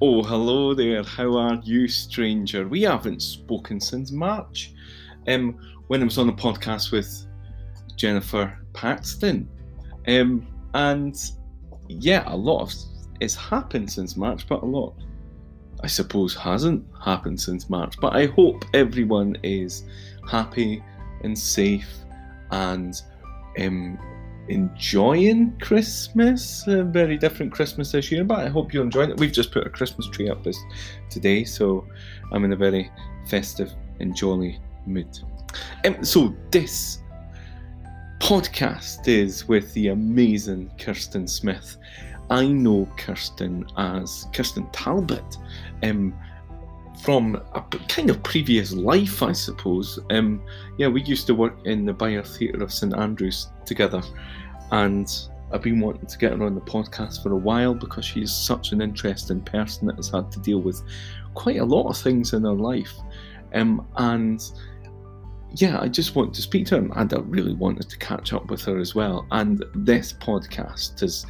Oh, hello there. How are you, stranger? We haven't spoken since March. Um, when I was on the podcast with Jennifer Paxton. Um, and yeah, a lot of it's happened since March, but a lot, I suppose, hasn't happened since March. But I hope everyone is happy and safe and um, enjoying Christmas. A very different Christmas this year, but I hope you're enjoying it. We've just put a Christmas tree up this today, so I'm in a very festive and jolly mood. Um, so this podcast is with the amazing Kirsten Smith. I know Kirsten as Kirsten Talbot. Um, from a kind of previous life, I suppose. Um, yeah, we used to work in the Byre Theatre of St Andrews together, and I've been wanting to get her on the podcast for a while because she is such an interesting person that has had to deal with quite a lot of things in her life. Um, and yeah, I just want to speak to her, and I really wanted to catch up with her as well. And this podcast is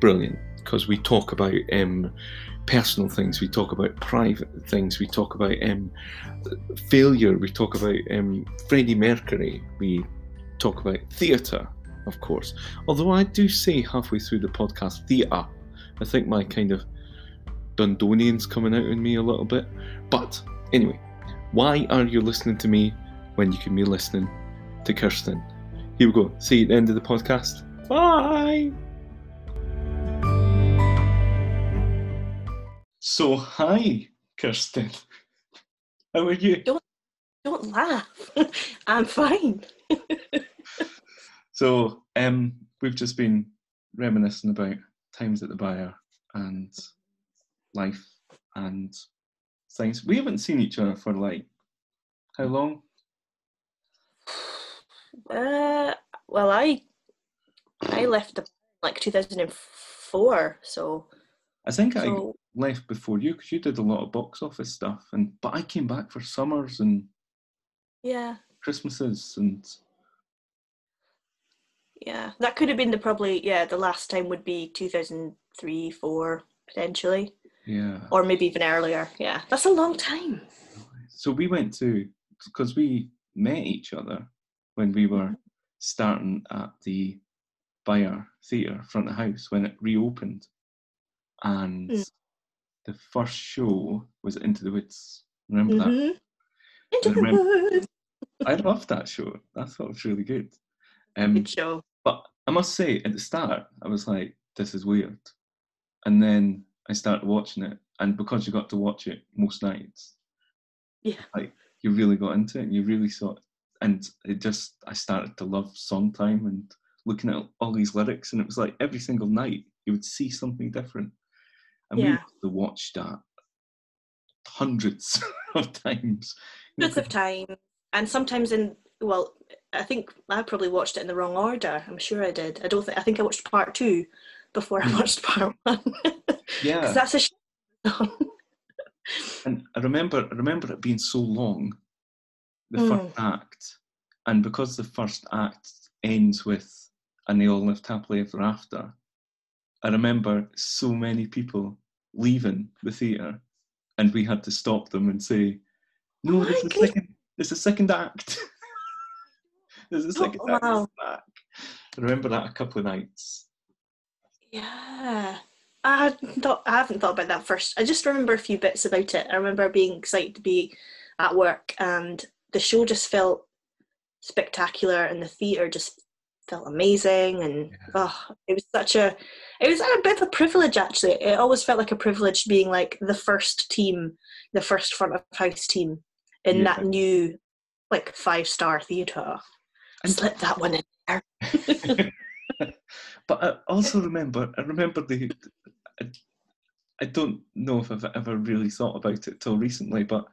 brilliant because we talk about um, personal things, we talk about private things, we talk about um, failure, we talk about um, Freddie Mercury, we talk about theatre, of course. Although I do say halfway through the podcast, theatre. I think my kind of Dundonian's coming out in me a little bit. But anyway, why are you listening to me when you can be listening to Kirsten? Here we go. See you at the end of the podcast. Bye. So, hi, Kirsten. How are you? Don't don't laugh. I'm fine. So, um, we've just been reminiscing about times at the Byre and life and things. We haven't seen each other for like how long? Uh, well, I I left like 2004, so I think I so left before you because you did a lot of box office stuff, and but I came back for summers and yeah, Christmases and yeah. That could have been the probably yeah the last time would be 2003, four potentially, yeah. or maybe even earlier. Yeah, that's a long time. So we went to because we met each other when we were starting at the Byre Theatre front of house when it reopened, and Mm. The first show was Into the Woods. Remember that? Mhm. Into I the remember- woods. I loved that show. I thought it was really good. Um, Good show. But I must say, at the start, I was like, this is weird. And then I started watching it. And because you got to watch it most nights, Yeah. like you really got into it and you really saw it. And it just, I started to love Sondheim and looking at all these lyrics. And it was like every single night you would see something different. And we Yeah. used to watch that hundreds of times. Bits of time, and sometimes in well, I think I probably watched it in the wrong order. I'm sure I did. I don't think I think I watched part two before I Mm. watched part one. Yeah. that's a sh- And I remember, I remember it being so long, the Mm. first act, and because the first act ends with "and they all lived happily ever after," I remember so many people leaving the theatre, and we had to stop them and say, "No, Oh there's a second, there's a second act. there's a oh, second act." wow. back." I remember that a couple of nights. yeah. I hadn't thought I haven't thought about that first. I just remember a few bits about it. I remember being excited to be at work and the show just felt spectacular and the theatre just felt amazing and oh it was such a it was a bit of a privilege actually. It always felt like a privilege being like the first team, the first front of house team in Yeah. that new like five star theatre. And- Slip that one in there. but I also remember, I remember the. I, I don't know if I've ever really thought about it till recently, but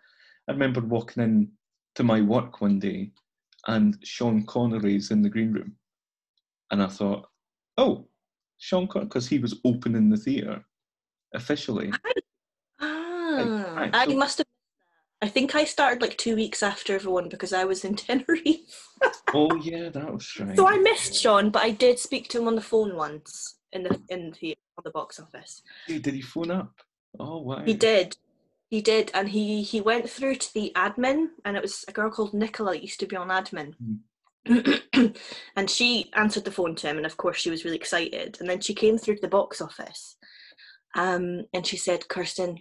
I remember walking in to my work one day, and Sean Connery's in the green room, and I thought, oh, Sean Connery, because he was opening the theatre officially. Ah, right, I so- must have. I think I started like two weeks after everyone because I was in Tenerife. oh yeah, that was right. so I missed Sean, but I did speak to him on the phone once in the in the on the box office. Hey, Did he phone up? Oh wow. He did. He did, and he he went through to the admin, and it was a girl called Nicola that used to be on admin. and she answered the phone to him, and of course she was really excited. And then she came through to the box office, um, and she said, "Kirsten,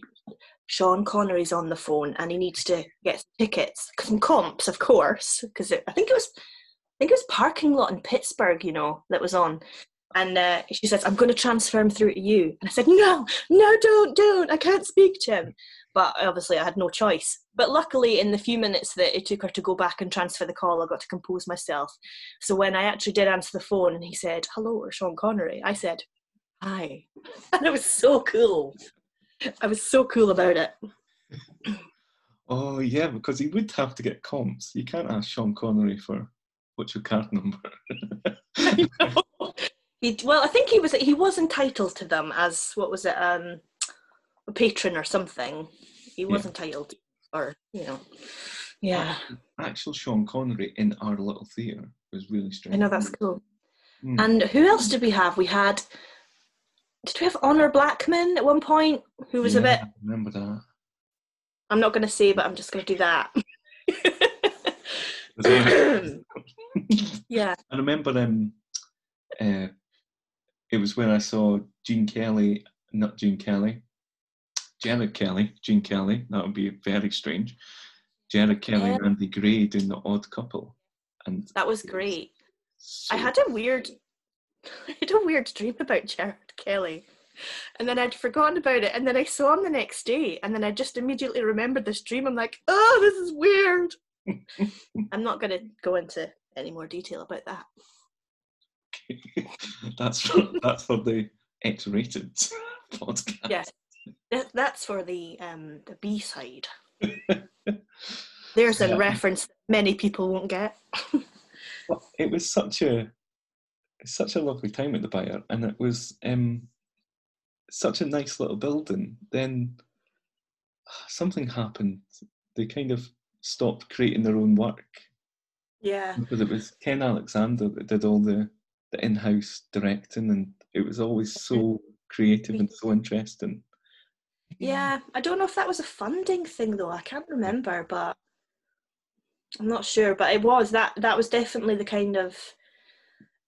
Sean Connery's on the phone, and he needs to get tickets, some comps, of course, because I think it was, I think it was parking lot in Pittsburgh, you know, that was on." And uh, she says, I'm going to transfer him through to you. And I said, No, no, don't, don't. I can't speak to him. But obviously, I had no choice. But luckily, in the few minutes that it took her to go back and transfer the call, I got to compose myself. So when I actually did answer the phone and he said, Hello, Sean Connery, I said, Hi. And it was so cool. I was so cool about it. Oh yeah, because he would have to get comps. You can't ask Sean Connery for what's your card number. I. He, well, I think he was he was entitled to them as what was it, um, a patron or something. He was Yeah. entitled, or you know, yeah. Actual Sean Connery in our little theatre was really strange. I know that's cool. Mm. And who else did we have? We had. Did we have Honor Blackman at one point? Who was a bit. I remember that. I'm not going to say, but I'm just going to do that. Yeah. I remember um, uh, it was when I saw Gene Kelly, not Gene Kelly, Gerard Kelly, Gene Kelly. That would be very strange. Gerard Kelly Yeah. and Andy Gray doing the Odd Couple, and That was great. so I had a weird, I had a weird dream about Gerard Kelly, and then I'd forgotten about it, and then I saw him the next day, and then I just immediately remembered this dream. I'm like, oh, this is weird. I'm not going to go into any more detail about that. that's for, that's for the X-rated podcast. Yes, that's for the um the B side. There's a Yeah. reference that many people won't get. Well, it was such a such a lovely time at the Byre, and it was um, such a nice little building. Then something happened. They kind of stopped creating their own work Yeah, because it was Ken Alexander that did all the the in-house directing, and it was always so creative and so interesting. Yeah. I don't know if that was a funding thing though. I can't remember, but I'm not sure. But it was that. That was definitely the kind of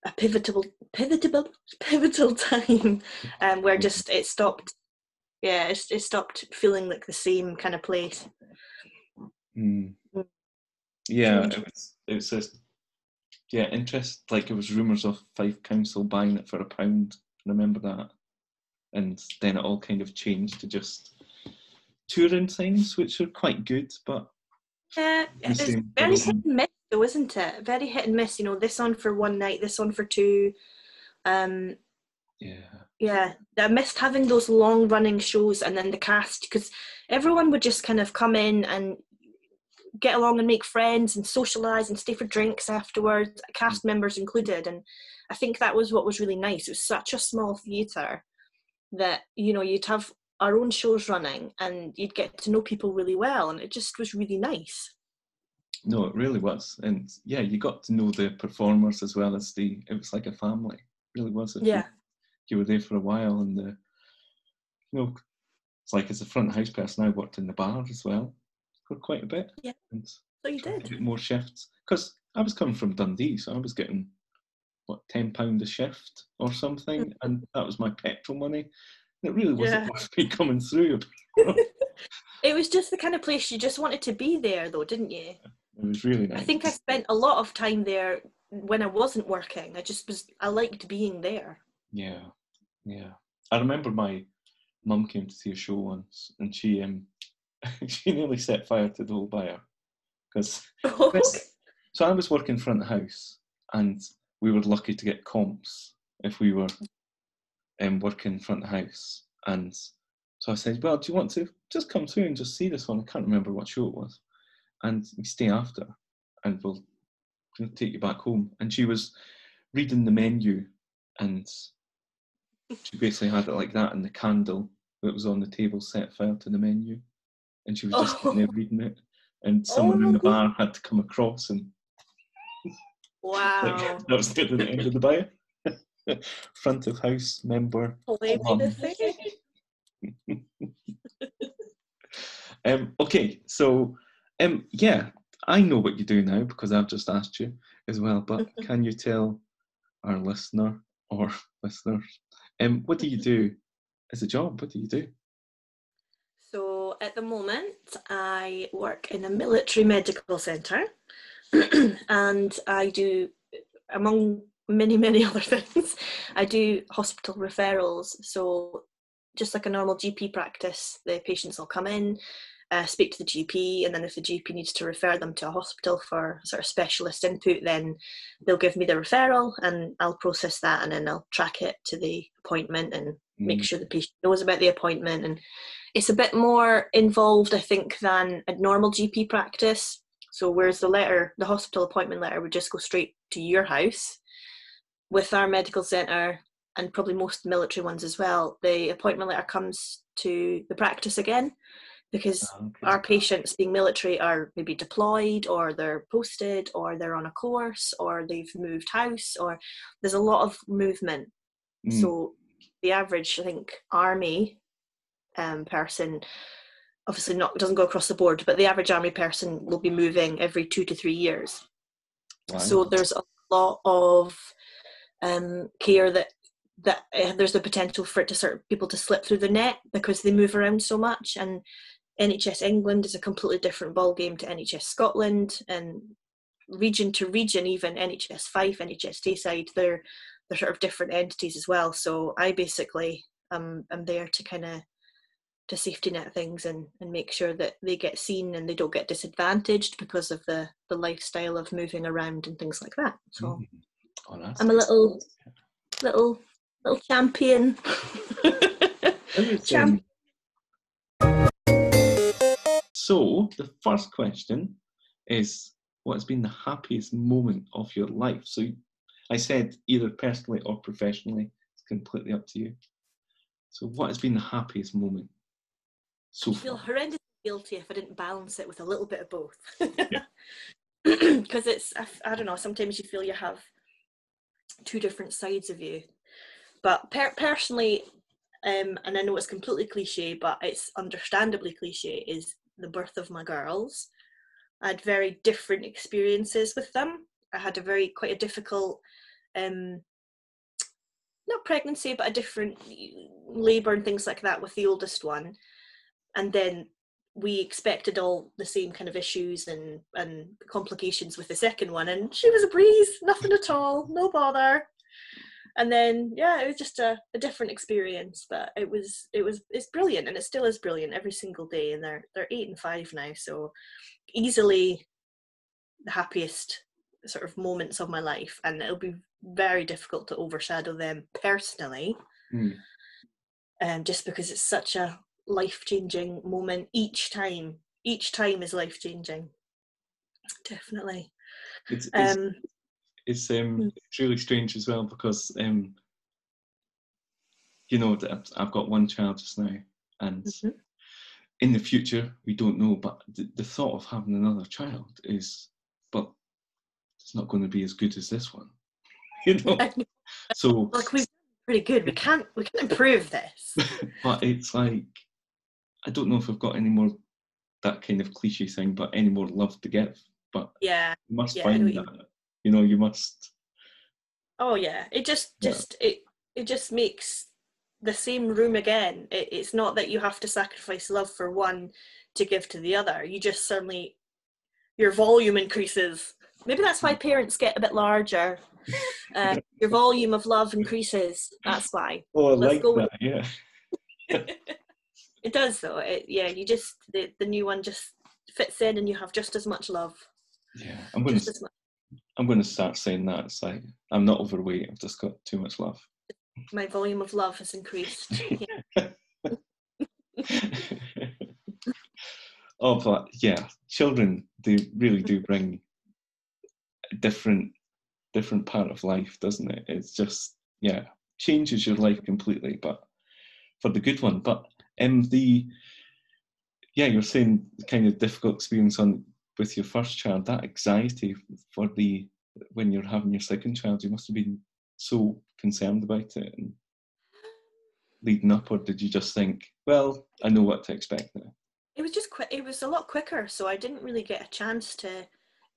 a pivotal, pivotal, pivotal time, um, where just it stopped. Yeah, it, it stopped feeling like the same kind of place. Mm. Yeah, it was. It was just yeah, interest. Like it was rumours of Fife Council buying it for a pound. I remember that, and then it all kind of changed to just touring things, which are quite good. But Yeah, it's very hit and miss, though, isn't it? Very hit and miss. You know, this on for one night, this on for two. Um, yeah, yeah, I missed having those long running shows and then the cast because everyone would just kind of come in and get along and make friends and socialize and stay for drinks afterwards, cast members included. And I think that was what was really nice. It was such a small theatre that you know you'd have our own shows running and you'd get to know people really well, and it just was really nice. no, it really was, and yeah, you got to know the performers as well as the. It was like a family. It really was. You- Yeah. you were there for a while, and the, you know, it's like as a front house person, I worked in the bar as well for quite a bit. Yeah. And So you did. more shifts because I was coming from Dundee, so I was getting what ten pound a shift or something, and that was my petrol money. It really wasn't Yeah. worth me coming through. It was just the kind of place you just wanted to be there, though, didn't you? It was really nice. I think I spent a lot of time there when I wasn't working. I just was, I liked being there. Yeah, yeah. I remember my mum came to see a show once, and she um she nearly set fire to the whole Byre because so I was working front of house, and we were lucky to get comps if we were um, working front of house. And so I said, "Well, do you want to just come through and just see this one?" I can't remember what show it was, and we stay after, and we'll take you back home. And she was reading the menu, and she basically had it like that, and the candle that was on the table set fire to the menu, and she was just sitting there reading it. And someone in the Oh. bar had to come across and wow. like, that was the the end of the Byre. Front of house member. Play me Mum. the thing. Um, okay, so um, yeah, I know what you do now because I've just asked you as well. But can you tell our listener or listeners um, what do you do as a job? What do you do? So at the moment, I work in a military medical centre, and I do, among many many other things, I do hospital referrals. So just like a normal GP practice, the patients will come in, uh, speak to the GP, and then if the GP needs to refer them to a hospital for sort of specialist input, then they'll give me the referral and I'll process that and then I'll track it to the appointment and mm. make sure the patient knows about the appointment. And it's a bit more involved, I think, than a normal GP practice. So, whereas the letter, the hospital appointment letter would just go straight to your house, with our medical centre and probably most military ones as well, the appointment letter comes to the practice again because oh, okay. our patients being military are maybe deployed or they're posted or they're on a course or they've moved house or there's a lot of movement mm. so the average i think army um, person obviously not doesn't go across the board but the average army person will be moving every two to three years wow. so there's a lot of um, care that that uh, there's the potential for it to sort of people to slip through the net because they move around so much and NHS England is a completely different ballgame to NHS Scotland and region to region, even NHS Fife, NHS Tayside, they're they're sort of different entities as well. So I basically um am there to kind of to safety net things and, and make sure that they get seen and they don't get disadvantaged because of the the lifestyle of moving around and things like that. So mm-hmm. oh, I'm a little little little champion. champion. So, the first question is what has been the happiest moment of your life? So, I said either personally or professionally, it's completely up to you. So, what has been the happiest moment so I feel horrendously guilty if I didn't balance it with a little bit of both. Because it's, I, I, don't know, sometimes you feel you have two different sides of you. But per- personally, um, and I know it's completely cliche, but it's understandably cliche, is the birth of my girls. I had very different experiences with them. I had a very quite a difficult, um, not pregnancy, but a different labour and things like that with the oldest one. And then we expected all the same kind of issues and and complications with the second one, and she was a breeze, nothing at all, no bother and then yeah it was just a, a different experience but it was it was it's brilliant and it still is brilliant every single day and they're they're eight and five now so easily the happiest sort of moments of my life and it'll be very difficult to overshadow them personally mm. um, just because it's such a life-changing moment each time each time is life-changing definitely it's, it's, um, it's um mm. it's really strange as well because um you know that I've got one child just now, and mm-hmm. in the future we don't know. But the, the thought of having another child is, but it's not going to be as good as this one, you know. so like we've pretty good. We can't we can improve this. but it's like I don't know if I've got any more that kind of cliche thing, but any more love to give. But yeah, you must yeah, find that you know you must. Oh yeah. It just just yeah. it it just makes the same room again. It, it's not that you have to sacrifice love for one to give to the other. You just suddenly your volume increases. Maybe that's why parents get a bit larger. Uh, your volume of love increases. That's why. Oh I Let's like go that, with... yeah it does though it, yeah you just the, the new one just fits in and you have just as much love yeah i'm going to I'm going to start saying that. It's like I'm not overweight. I've just got too much love. My volume of love has increased. oh, but yeah, children they really do bring a different different part of life, doesn't it? It's just yeah, changes your life completely, but for the good one. But um, the yeah, you're saying kind of difficult experience on with your first child, that anxiety for the when you're having your second child, you must have been so concerned about it and leading up, or did you just think, well, I know what to expect now? it was just quick. It was a lot quicker, so I didn't really get a chance to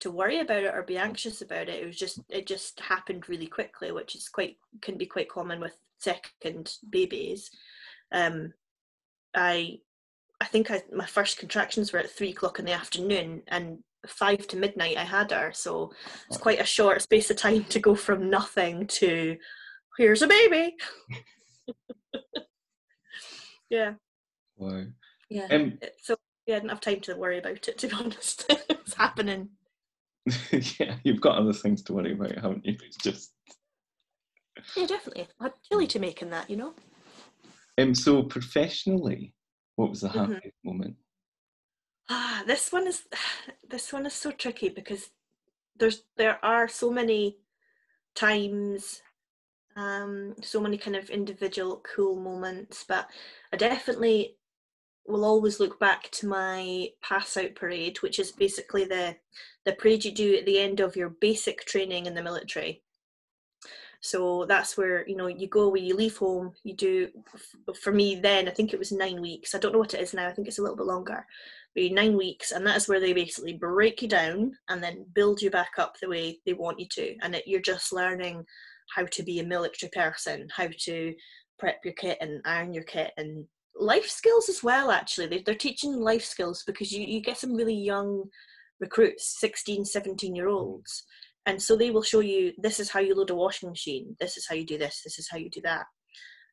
to worry about it or be anxious about it. It was just it just happened really quickly, which is quite can be quite common with second babies. Um, I I think I, my first contractions were at three o'clock in the afternoon, and five to midnight I had her. So it's quite a short space of time to go from nothing to here's a baby. yeah. Wow. Yeah. Um, so yeah, I didn't have time to worry about it. To be honest, it's happening. yeah, you've got other things to worry about, haven't you? It's just. Yeah, definitely. I had chili to make in that, you know. Um. So professionally, what was the Mhm. happiest moment? Ah, this one is this one is so tricky because there's there are so many times, um, so many kind of individual cool moments, but I definitely will always look back to my pass out parade, which is basically the the parade you do at the end of your basic training in the military. So that's where you know you go where you leave home. You do for me then. I think it was nine weeks. I don't know what it is now. I think it's a little bit longer. But nine weeks, and that is where they basically break you down and then build you back up the way they want you to. And it, you're just learning how to be a military person, how to prep your kit and iron your kit, and life skills as well. Actually, they, they're teaching life skills because you you get some really young recruits, 16, 17 year olds and so they will show you this is how you load a washing machine. This is how you do this. This is how you do that.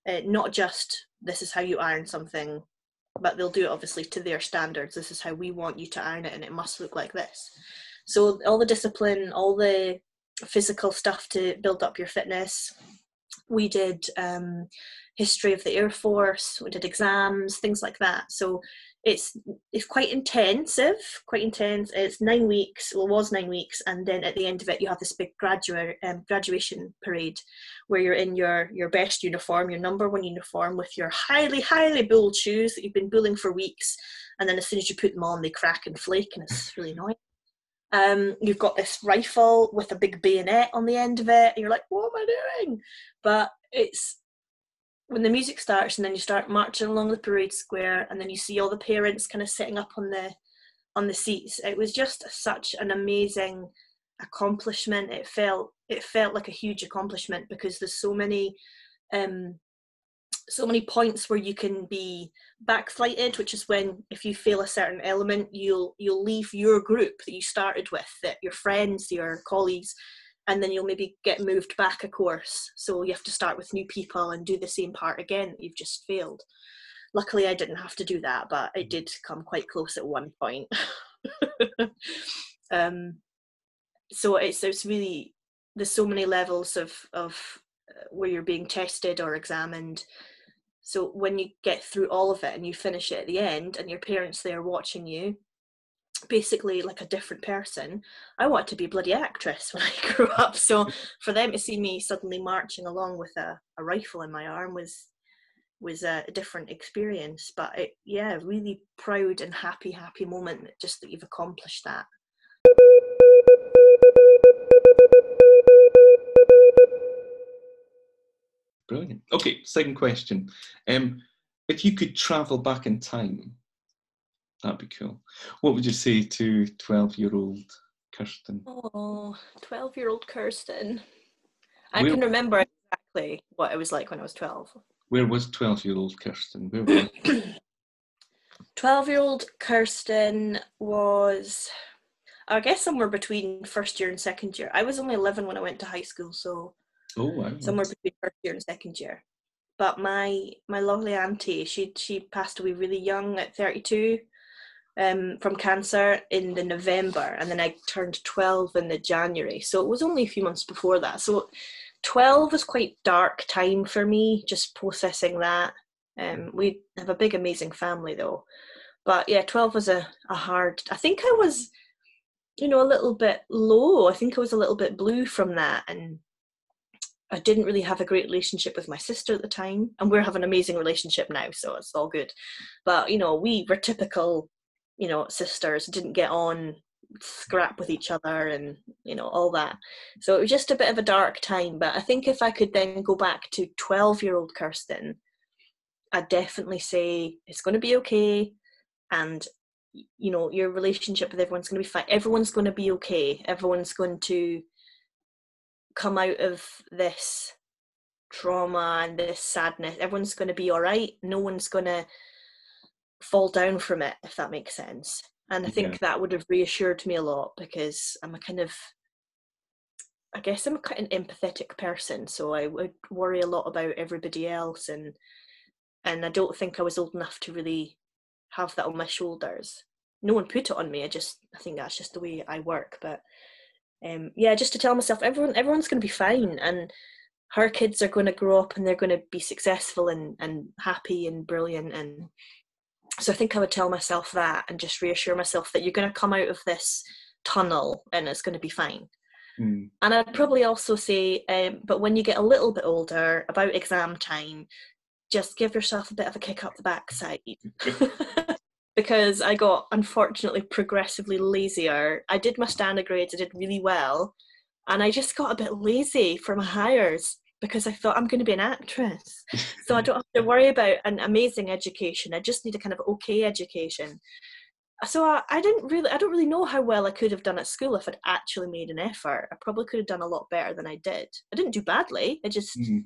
Uh, not just this is how you iron something but they'll do it obviously to their standards. This is how we want you to iron it and it must look like this. So all the discipline all the physical stuff to build up your fitness. We did um, history of the air force. We did exams things like that. So it's it's quite intensive quite intense. It's nine weeks well it was nine weeks and then at the end of it you have this big graduate um, graduation parade where you're in your your best uniform your number one uniform with your highly highly bulled shoes that you've been bulling for weeks. And then as soon as you put them on they crack and flake and it's really annoying. Um, you've got this rifle with a big bayonet on the end of it and you're like what am i doing? But it's when the music starts and then you start marching along the parade square and then you see all the parents kind of sitting up on the on the seats it was just such an amazing accomplishment. It felt it felt like a huge accomplishment because there's so many um so many points where you can be backflighted which is when if you fail a certain element you'll you'll leave your group that you started with that your friends your colleagues and then you'll maybe get moved back a course. So you have to start with new people and do the same part again that you've just failed. Luckily, I didn't have to do that, but it did come quite close at one point. um, so it's it's really there's so many levels of of uh, where you're being tested or examined. So when you get through all of it and you finish it at the end, and your parents there watching you, basically like a different person. I wanted to be a bloody actress when I grew up. So for them to see me suddenly marching along with a, a rifle in my arm was was a, a different experience. But it, yeah, really proud and happy, happy moment just that you've accomplished that. Brilliant. Okay, second question. Um, if you could travel back in time, that'd be cool. What would you say to 12 year old Kirsten? Oh, 12 year old Kirsten. I Where- can remember exactly what it was like when I was 12. Where was 12 year old Kirsten? Where was 12 year old Kirsten was, I guess, somewhere between first year and second year. I was only 11 when I went to high school, so Oh, wow. somewhere between first year and second year. But my my lovely auntie, she she passed away really young at 32 um, from cancer in the November, and then I turned 12 in the January. So it was only a few months before that. So 12 was quite dark time for me, just processing that. Um, we have a big, amazing family though. But yeah, 12 was a, a hard, I think I was, you know, a little bit low. I think I was a little bit blue from that. And I didn't really have a great relationship with my sister at the time. And we're having an amazing relationship now, so it's all good. But, you know, we were typical, you know, sisters, didn't get on, scrap with each other and, you know, all that. So it was just a bit of a dark time. But I think if I could then go back to 12 year old Kirsten, I'd definitely say it's going to be okay. And you know your relationship with everyone's going to be fine everyone's going to be okay everyone's going to come out of this trauma and this sadness everyone's going to be all right no one's going to fall down from it if that makes sense and i think yeah. that would have reassured me a lot because i'm a kind of i guess i'm quite an empathetic person so i would worry a lot about everybody else and and i don't think i was old enough to really have that on my shoulders no one put it on me i just i think that's just the way i work but um yeah just to tell myself everyone everyone's going to be fine and her kids are going to grow up and they're going to be successful and, and happy and brilliant and so i think i would tell myself that and just reassure myself that you're going to come out of this tunnel and it's going to be fine. Mm. and i'd probably also say um, but when you get a little bit older about exam time just give yourself a bit of a kick up the backside. Because i got unfortunately progressively lazier. I did my standard grades i did really well and I just got a bit lazy for my Highers because I thought I'm going to be an actress. so I don't have to worry about an amazing education. I just need a kind of okay education. So I, I didn't really, I don't really know how well I could have done at school if I'd actually made an effort. I probably could have done a lot better than I did. I didn't do badly. I just, mm-hmm.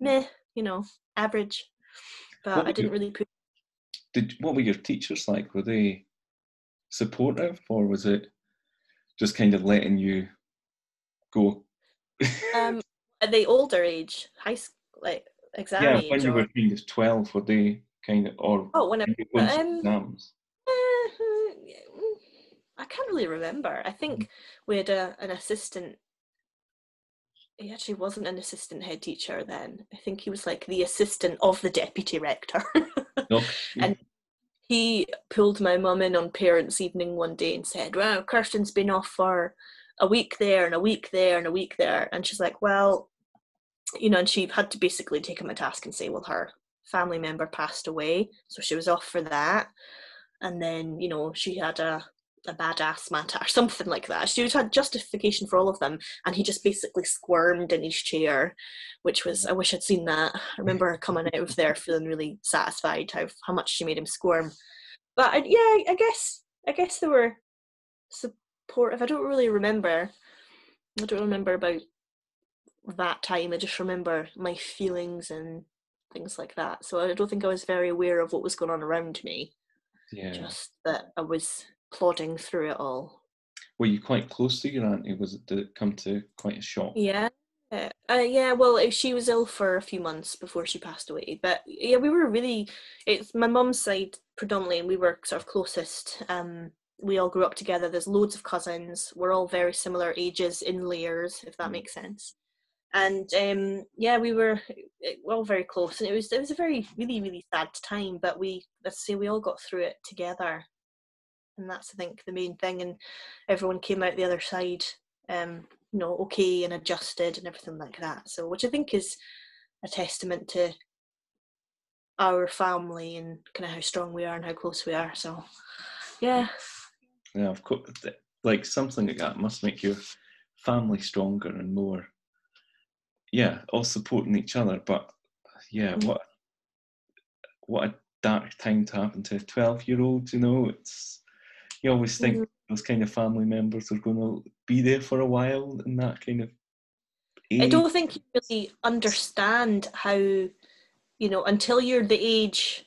meh, you know, average. But I didn't really put. Did what were your teachers like? Were they supportive, or was it just kind of letting you go? um, are they older age, high school, like exam yeah, age? when you or? were kind of twelve, were they kind of or oh, when I um, exams? Uh, I can't really remember. I think mm. we had a, an assistant. He actually wasn't an assistant head teacher then. I think he was like the assistant of the deputy rector. okay. And he pulled my mum in on parents' evening one day and said, "Well, Kirsten's been off for a week there and a week there and a week there. And she's like, well, you know, and she had to basically take him a task and say, well, her family member passed away. So she was off for that. And then, you know, she had a, a bad asthma attack or something like that. She had justification for all of them. And he just basically squirmed in his chair, which was, I wish I'd seen that. I remember her coming out of there feeling really satisfied how, how much she made him squirm. But I, yeah, I guess, I guess there were supportive. I don't really remember. I don't remember about that time. I just remember my feelings and things like that. So I don't think I was very aware of what was going on around me. Yeah. Just that I was plodding through it all. Were you quite close to your auntie? Was it did it come to quite a shock? Yeah. Uh, yeah, well, she was ill for a few months before she passed away. But yeah, we were really, it's my mum's side predominantly, and we were sort of closest. Um, we all grew up together. There's loads of cousins. We're all very similar ages in layers, if that mm. makes sense. And um, yeah, we were eh, all very close, and it was it was a very really really sad time. But we let's say we all got through it together, and that's I think the main thing. And everyone came out the other side, um, you know, okay and adjusted and everything like that. So which I think is a testament to our family and kind of how strong we are and how close we are. So yeah, yeah, of course. Like something like that must make your family stronger and more. Yeah, all supporting each other. But yeah, mm. what what a dark time to happen to a twelve-year-old. You know, it's you always think mm. those kind of family members are going to be there for a while and that kind of. Age. I don't think you really understand how, you know, until you're the age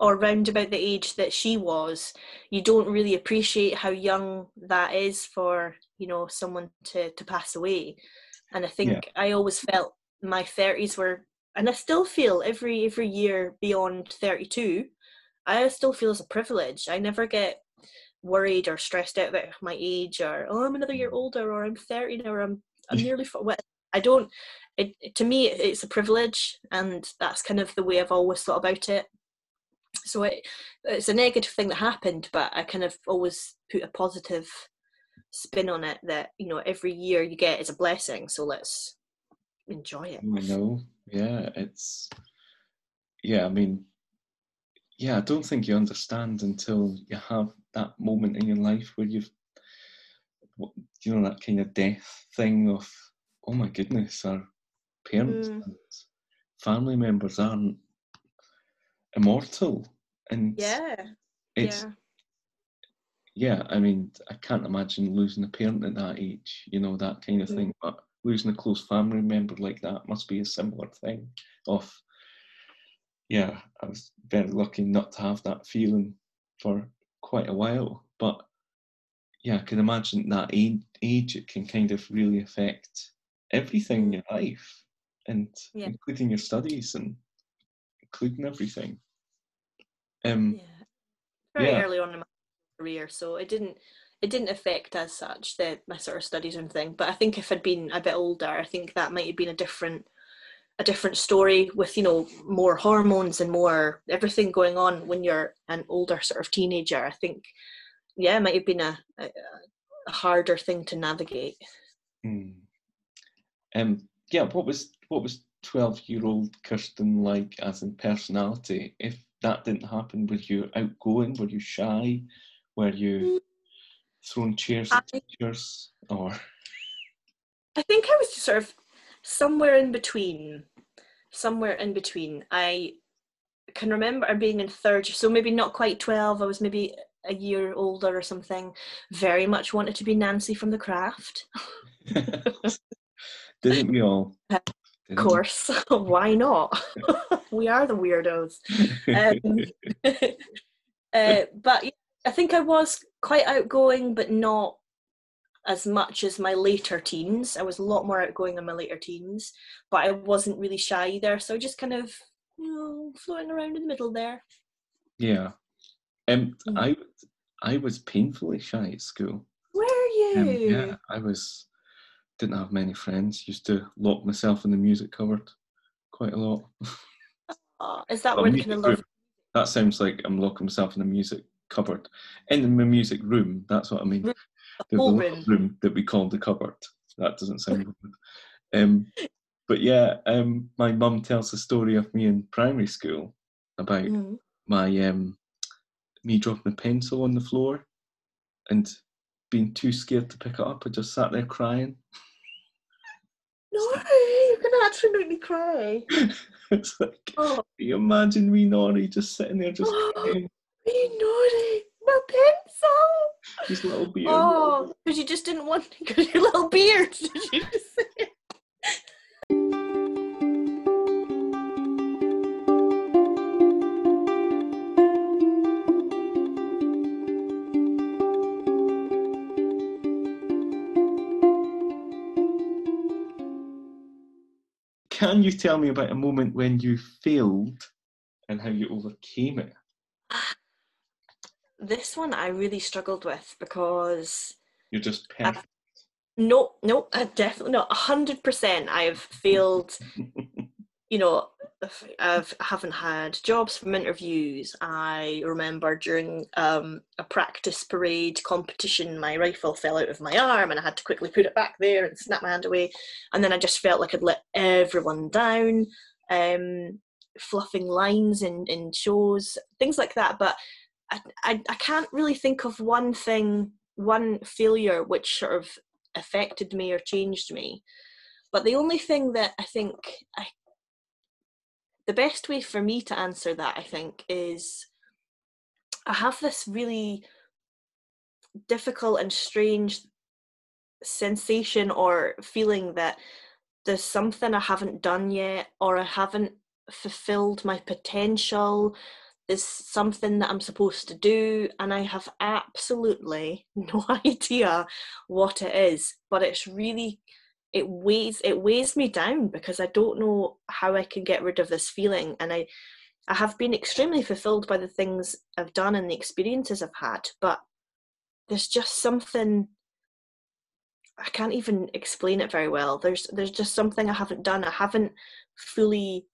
or round about the age that she was, you don't really appreciate how young that is for you know someone to to pass away. And I think yeah. I always felt my thirties were, and I still feel every every year beyond thirty two, I still feel as a privilege. I never get worried or stressed out about my age or oh I'm another year mm. older or I'm thirty now or I'm I'm nearly I don't. It, to me, it's a privilege, and that's kind of the way I've always thought about it so it, it's a negative thing that happened but i kind of always put a positive spin on it that you know every year you get is a blessing so let's enjoy it i know yeah it's yeah i mean yeah i don't think you understand until you have that moment in your life where you've you know that kind of death thing of oh my goodness our parents mm. and family members aren't immortal and yeah it's yeah. Yeah, I mean, I can't imagine losing a parent at that age, you know, that kind of Mm. thing. But losing a close family member like that must be a similar thing. Of, yeah, I was very lucky not to have that feeling for quite a while. But yeah, I can imagine that age, age it can kind of really affect everything in Mm. your life, and Yeah. including your studies and including everything. Um, Yeah. Very Yeah. early on in my career, so it didn't it didn't affect as such the my sort of studies and thing. But I think if I'd been a bit older, I think that might have been a different a different story with you know more hormones and more everything going on when you're an older sort of teenager. I think yeah, it might have been a, a, a harder thing to navigate. Hmm. Um, yeah, what was what was twelve year old Kirsten like as in personality? If that didn't happen, were you outgoing? Were you shy? Were you throwing chairs at I- teachers? Or I think I was sort of somewhere in between. Somewhere in between. I can remember being in third, so maybe not quite 12, I was maybe a year older or something. Very much wanted to be Nancy from The Craft. didn't we all? Of Didn't course, why not? we are the weirdos. Um, uh, but yeah, I think I was quite outgoing, but not as much as my later teens. I was a lot more outgoing in my later teens, but I wasn't really shy either. So just kind of, you know, floating around in the middle there. yeah. Um, Mm. I I was painfully shy at school. Were you? Um, yeah, I was didn't have many friends. Used to lock myself in the music cupboard quite a lot. Oh, is that Well, where the music kind of love? That sounds like I'm locking myself in a music cupboard. In my music room, that's what I mean. The room. room that we called the cupboard. That doesn't sound good. Um, but yeah, um, my mum tells the story of me in primary school about Mm. my um, me dropping a pencil on the floor and being too scared to pick it up. I just sat there crying. No, you're gonna actually make me cry. it's like, Oh, can you imagine me, Nori, just sitting there just crying. Me naughty, my pencil. His little beard. Oh, because you just didn't want because your little beard. Did you just say it? Can you tell me about a moment when you failed and how you overcame it? This one I really struggled with because You're just perfect. no, no, I definitely not. A hundred percent, I've failed. You know, I've haven't had jobs from interviews. I remember during um, a practice parade competition, my rifle fell out of my arm, and I had to quickly put it back there and snap my hand away. And then I just felt like I'd let everyone down. Um, fluffing lines in in shows, things like that. But I, I, I can't really think of one thing, one failure which sort of affected me or changed me. But the only thing that I think I, the best way for me to answer that, I think, is I have this really difficult and strange sensation or feeling that there's something I haven't done yet or I haven't fulfilled my potential is something that I'm supposed to do, and I have absolutely no idea what it is. But it's really it weighs it weighs me down because I don't know how I can get rid of this feeling, and I I have been extremely fulfilled by the things I've done and the experiences I've had, but there's just something I can't even explain it very well. There's there's just something I haven't done. I haven't fully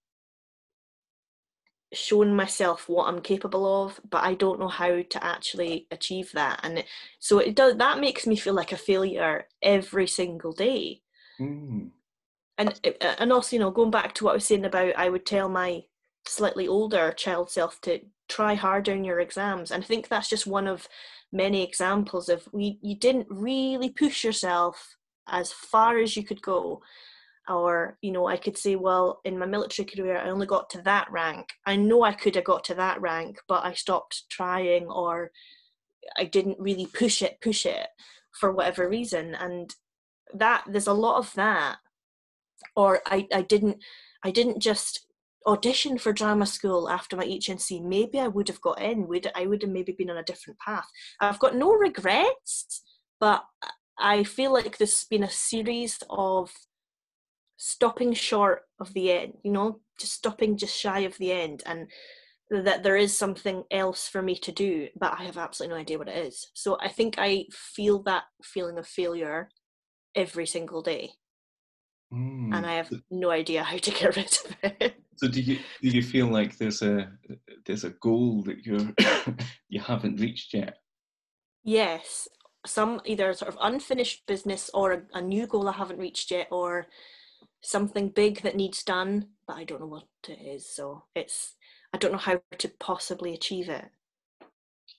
shown myself what I'm capable of, but I don't know how to actually achieve that. And it, so it does that makes me feel like a failure every single day. Mm. And and also, you know, going back to what I was saying about, I would tell my slightly older child self to try harder in your exams. And I think that's just one of many examples of we you didn't really push yourself as far as you could go or you know i could say well in my military career i only got to that rank i know i could have got to that rank but i stopped trying or I didn't really push it, push it for whatever reason. And that there's a lot of that. Or I, I didn't I didn't just audition for drama school after my HNC. Maybe I would have got in. Would I would have maybe been on a different path. I've got no regrets, but I feel like there's been a series of stopping short of the end, you know, just stopping just shy of the end, and that there is something else for me to do, but I have absolutely no idea what it is. So I think I feel that feeling of failure every single day. Mm. And I have no idea how to get rid of it. So do you do you feel like there's a there's a goal that you're you haven't reached yet? Yes, some either sort of unfinished business or a, a new goal I haven't reached yet, or something big that needs done, but I don't know what it is. So it's I don't know how to possibly achieve it.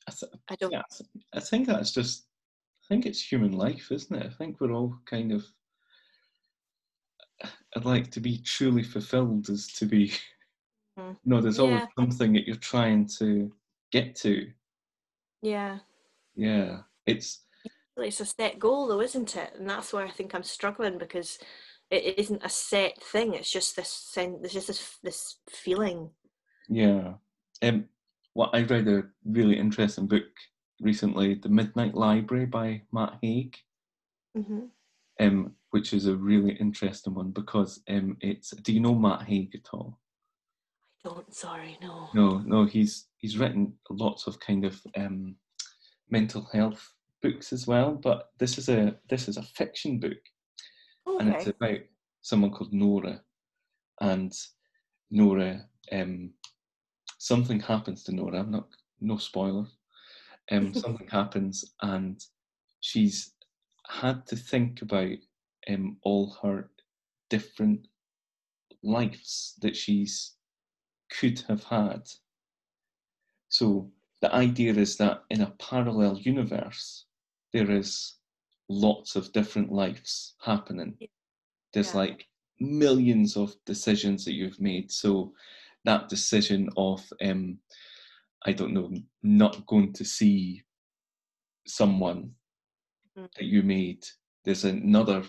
I, th- I don't. Yeah, I think that's just. I think it's human life, isn't it? I think we're all kind of. I'd like to be truly fulfilled, is to be. Mm. No, there's yeah. always something that you're trying to get to. Yeah. Yeah, it's. It's a set goal, though, isn't it? And that's why I think I'm struggling because it isn't a set thing. It's just this sense. There's just this this feeling. Yeah. Um. Well, I read a really interesting book recently, "The Midnight Library" by Matt Haig. Mm-hmm. Um, which is a really interesting one because um, it's. Do you know Matt Haig at all? I don't. Sorry, no. No, no. He's he's written lots of kind of um, mental health books as well, but this is a this is a fiction book Okay. And it's about someone called Nora. And Nora, um, something happens to Nora. I'm not, no spoiler. Um, something happens, and she's had to think about um, all her different lives that she's could have had. So the idea is that in a parallel universe, there is lots of different lives happening. There's yeah. like millions of decisions that you've made. So that decision of, um, I don't know, not going to see someone mm. that you made, there's another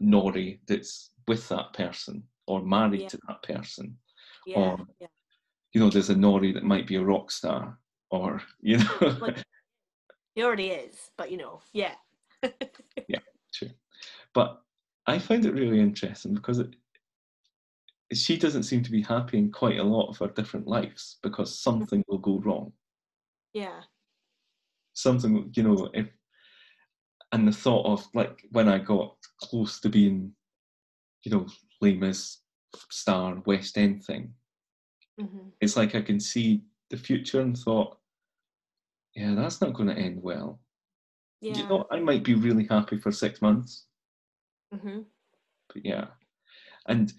Nori that's with that person or married yeah. to that person. Yeah. Or, you know, there's a Nori that might be a rock star or, you know. he already is, but you know, yeah yeah, true. But I find it really interesting because it, she doesn't seem to be happy in quite a lot of her different lives because something will go wrong. Yeah. Something, you know, if and the thought of like when I got close to being, you know, Les star West End thing, mm-hmm. it's like I can see the future and thought, yeah, that's not going to end well. Yeah. You know, I might be really happy for six months. Mm-hmm. But yeah, and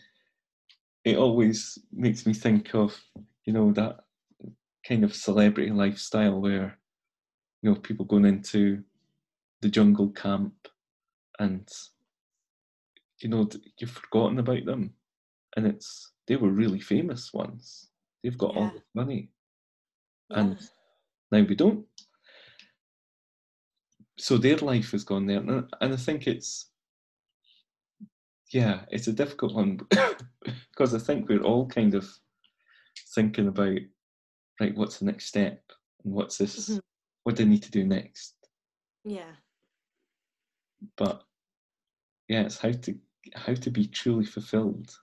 it always makes me think of you know that kind of celebrity lifestyle where you know people going into the jungle camp and you know you've forgotten about them and it's they were really famous once they've got yeah. all the money yeah. and now we don't so their life has gone there, and, and I think it's yeah, it's a difficult one because I think we're all kind of thinking about right, what's the next step, and what's this, mm-hmm. what do I need to do next? Yeah. But yeah, it's how to how to be truly fulfilled,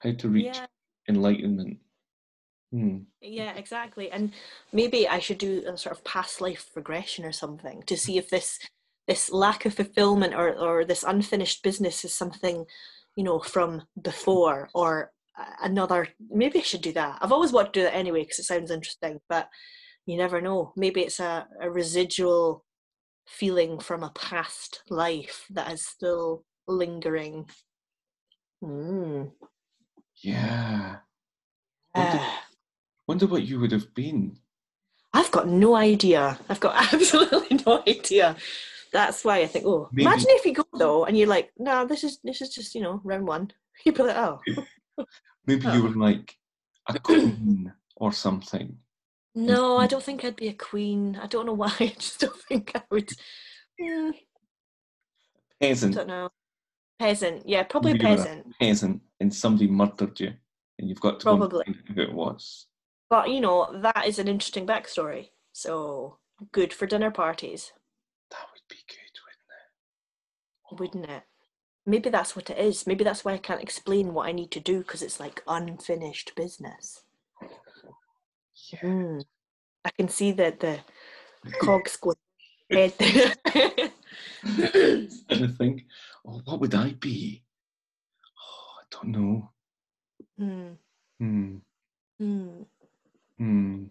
how to reach yeah. enlightenment. Hmm. Yeah, exactly. And maybe I should do a sort of past life regression or something to see if this this lack of fulfillment or or this unfinished business is something, you know, from before or another. Maybe I should do that. I've always wanted to do that anyway because it sounds interesting, but you never know. Maybe it's a, a residual feeling from a past life that is still lingering. Mm. Yeah. Uh, Wonder what you would have been. I've got no idea. I've got absolutely no idea. That's why I think, oh, Maybe. imagine if you go though and you're like, no, this is this is just you know round one. You'd be like, oh. Maybe oh. you were like a queen or something, No, I don't think I'd be a queen. I don't know why. I just don't think I would. Mm, I Peasant. don't know. Peasant. Yeah, probably You peasant. peasant, and somebody murdered you, and you've got to Probably. find who it was. But you know, that is an interesting backstory. So good for dinner parties, That would be good, wouldn't it? wouldn't it? Maybe that's what it is. Maybe that's why I can't explain what I need to do because it's like unfinished business. Yeah. Mm. I can see that the cogs go head and I think, oh, what would I be? Oh, I don't know. Hmm. Hmm. Hmm. Hmm.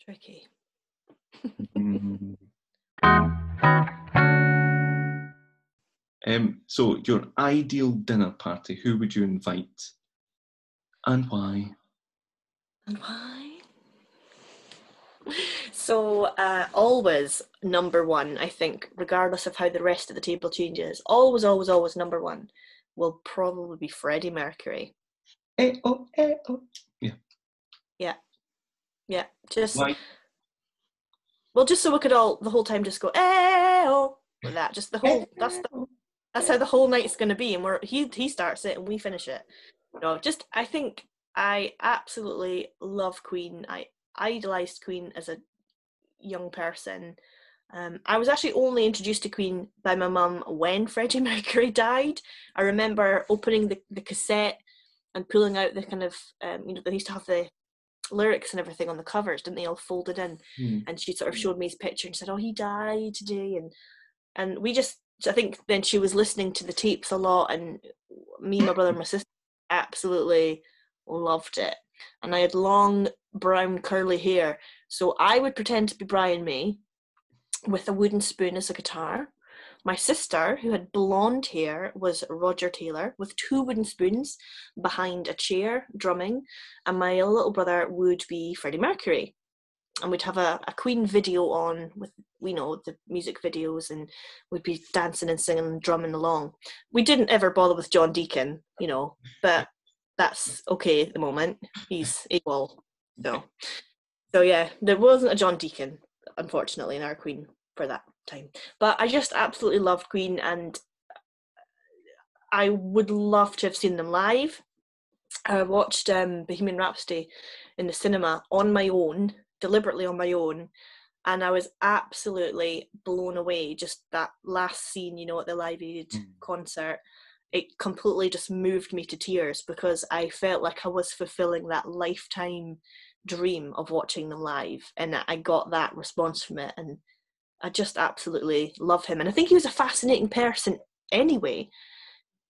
Tricky. hmm. um, so, your ideal dinner party, who would you invite? And why? And why? So, uh, always number one, I think, regardless of how the rest of the table changes, always, always, always number one will probably be Freddie Mercury. Eh, oh, eh, oh. Yeah, just Why? well, just so we could all the whole time just go eh oh with that. Just the whole that's the, that's how the whole night's going to be, and we're he he starts it and we finish it. No, just I think I absolutely love Queen. I idolized Queen as a young person. Um, I was actually only introduced to Queen by my mum when Freddie Mercury died. I remember opening the, the cassette and pulling out the kind of um, you know they used to have the lyrics and everything on the covers, didn't they? All folded in Hmm. and she sort of showed me his picture and said, "Oh, he died today," and and we just I think then she was listening to the tapes a lot, and me, my brother, and my sister absolutely loved it. And I had long brown curly hair, so I would pretend to be Brian May with a wooden spoon as a guitar. My sister, who had blonde hair, was Roger Taylor with two wooden spoons behind a chair drumming, and my little brother would be Freddie Mercury and we'd have a, a Queen video on with we know the music videos and we'd be dancing and singing and drumming along. We didn't ever bother with John Deacon, you know, but that's okay at the moment. He's AWOL. So so yeah, there wasn't a John Deacon, unfortunately, in our Queen for that time. But I just absolutely loved Queen and I would love to have seen them live. I watched um, Bohemian Rhapsody in the cinema on my own, deliberately on my own, and I was absolutely blown away. Just that last scene, you know, at the Live Aid Mm. concert, it completely just moved me to tears because I felt like I was fulfilling that lifetime dream of watching them live, and I got that response from it, and I just absolutely love him. And I think he was a fascinating person anyway.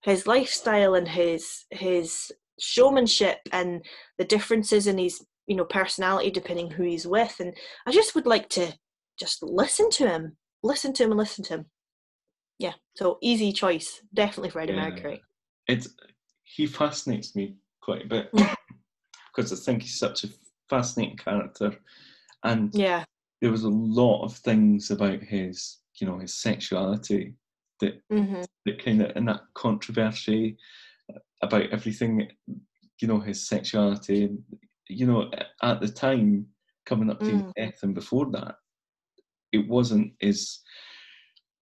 His lifestyle and his his showmanship and the differences in his you know personality depending who he's with and i just would like to just listen to him listen to him and listen to him yeah so easy choice definitely freddie Yeah. mercury It's he fascinates me quite a bit Mm. because I think he's such a fascinating character, and yeah there was a lot of things about his, you know, his sexuality that hmm that kind of and that controversy about everything, you know, his sexuality. You know, at the time coming up to Mm. death and before that, it wasn't as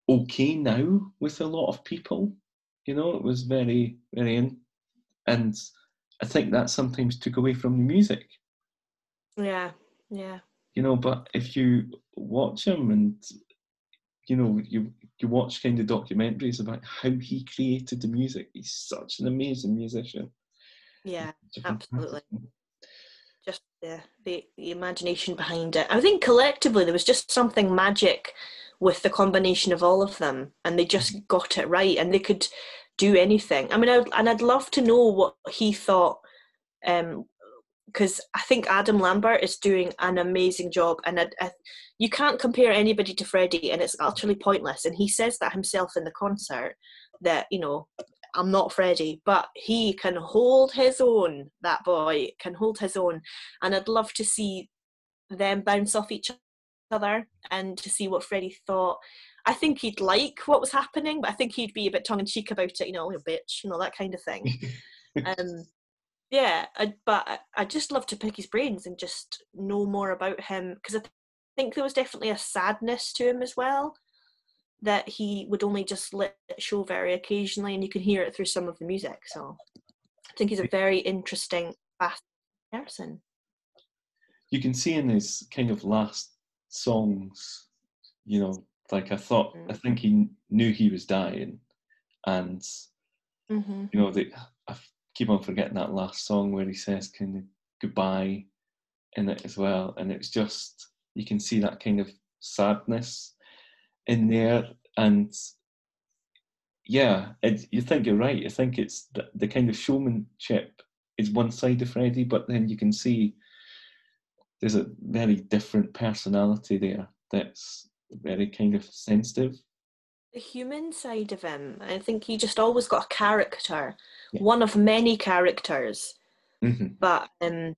okay now with a lot of people. You know, it was very, very in, and I think that sometimes took away from the music. yeah yeah You know, but if you watch him and you know you you watch kind of documentaries about how he created the music, he's such an amazing musician. yeah It's a fantastic Absolutely. just the, the the imagination behind it i think collectively there was just something magic with the combination of all of them and they just got it right and they could do anything i mean I'd, and i'd love to know what he thought um because i think adam lambert is doing an amazing job and I, I, you can't compare anybody to freddie and it's utterly pointless and he says that himself in the concert that you know I'm not Freddie, but he can hold his own. That boy can hold his own, and I'd love to see them bounce off each other and to see what Freddie thought. I think he'd like what was happening, but I think he'd be a bit tongue in cheek about it. You know, little bitch, you know that kind of thing. um, yeah, I, but I, just love to pick his brains and just know more about him because I th- think there was definitely a sadness to him as well that he would only just let show very occasionally, and you can hear it through some of the music. So I think he's a very interesting, person. You can see in his kind of last songs, you know, like I thought, I Mm. think he knew he was dying, and Mm-hmm. you know, the, keep on forgetting that last song where he says kind of goodbye in it as well, and it's just you can see that kind of sadness in there, and yeah, it, you think you're right. You think it's the, the kind of showmanship is one side of Freddie, but then you can see there's a very different personality there that's very kind of sensitive. The human side of him, I think he just always got a character, Yeah. one of many characters. hmm But um,